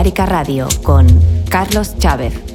Balearica Radio con Carlos Chávez.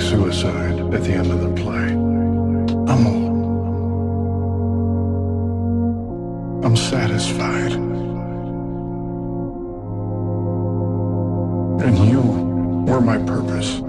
Suicide at the end of the play. I'm old. I'm satisfied. And you were my purpose.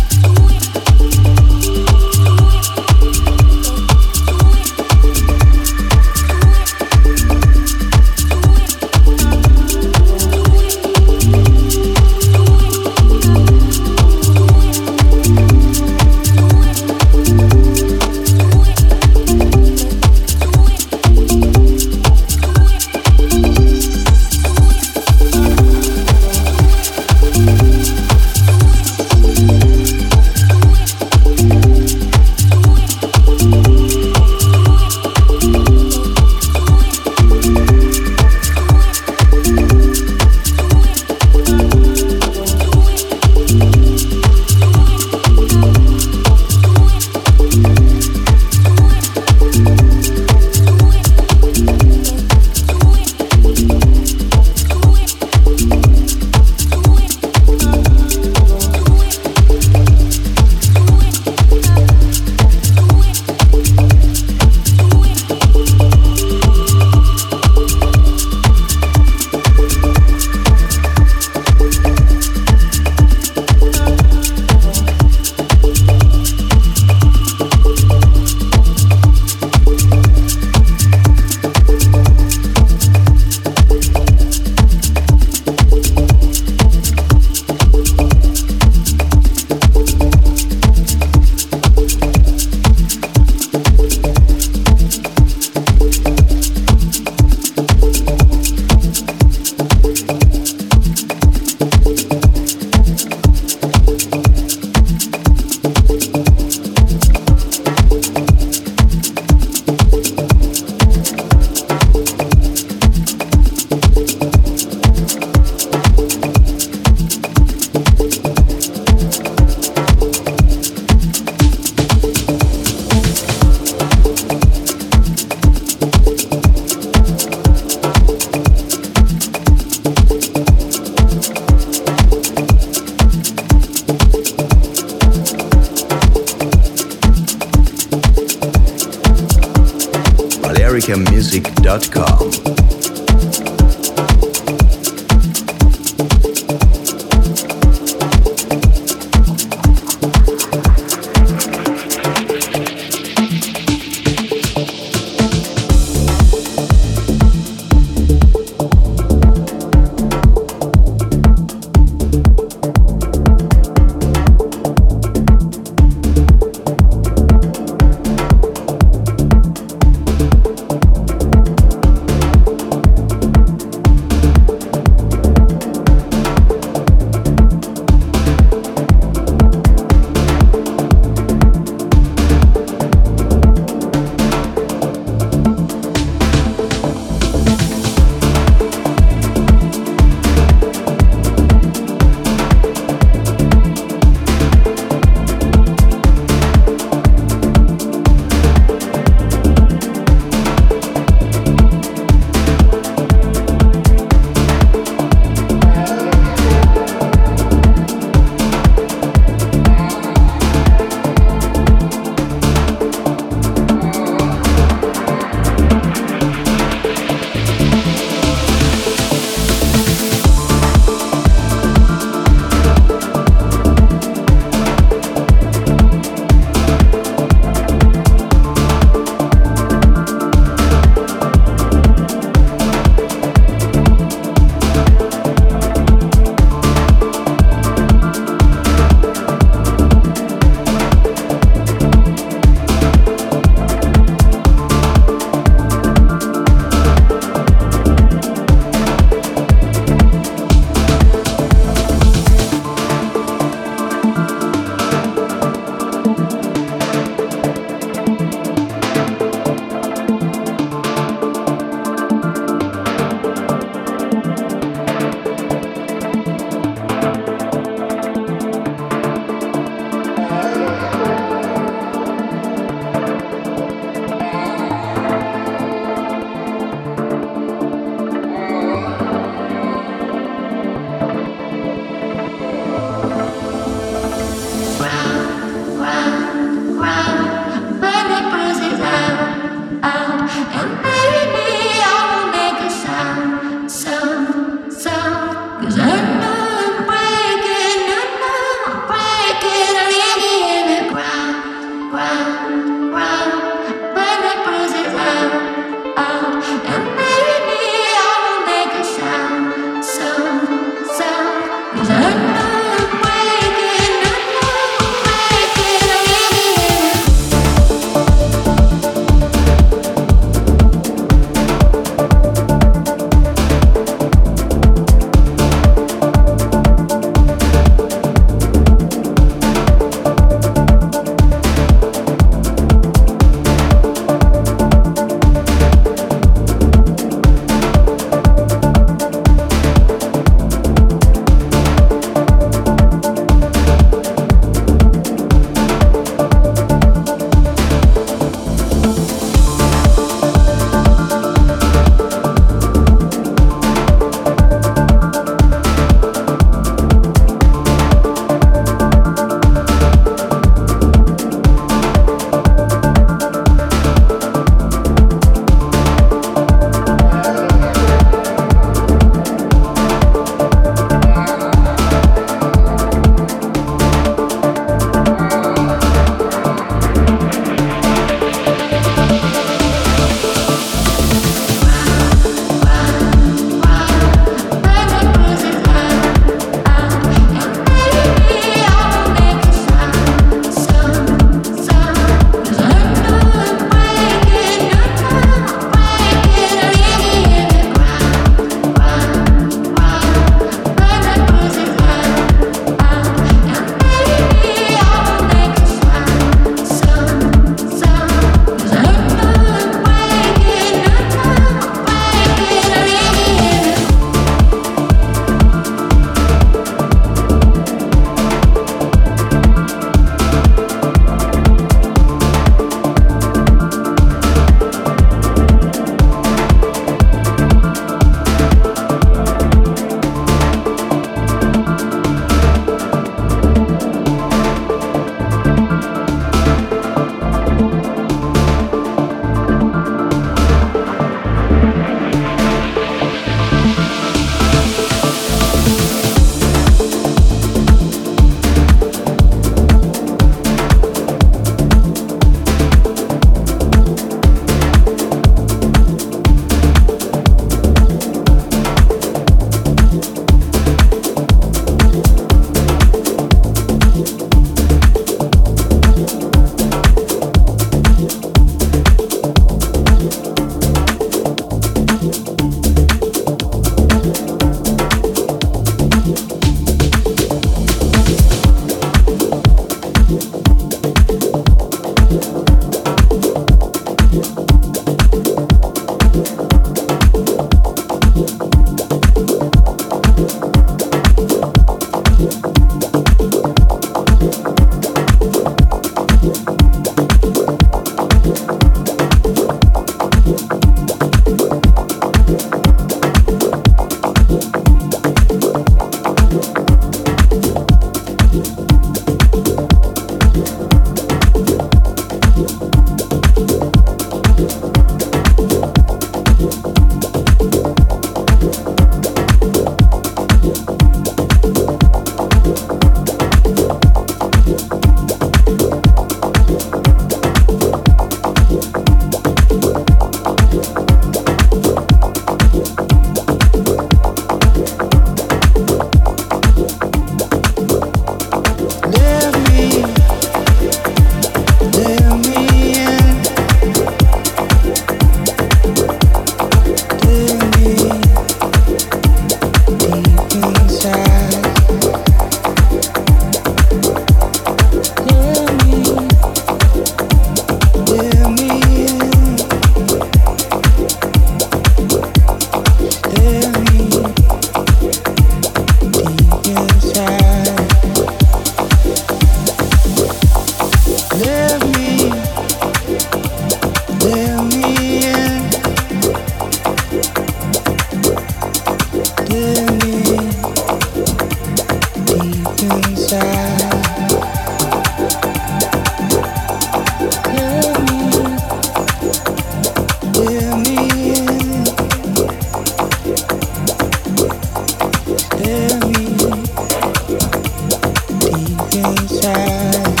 time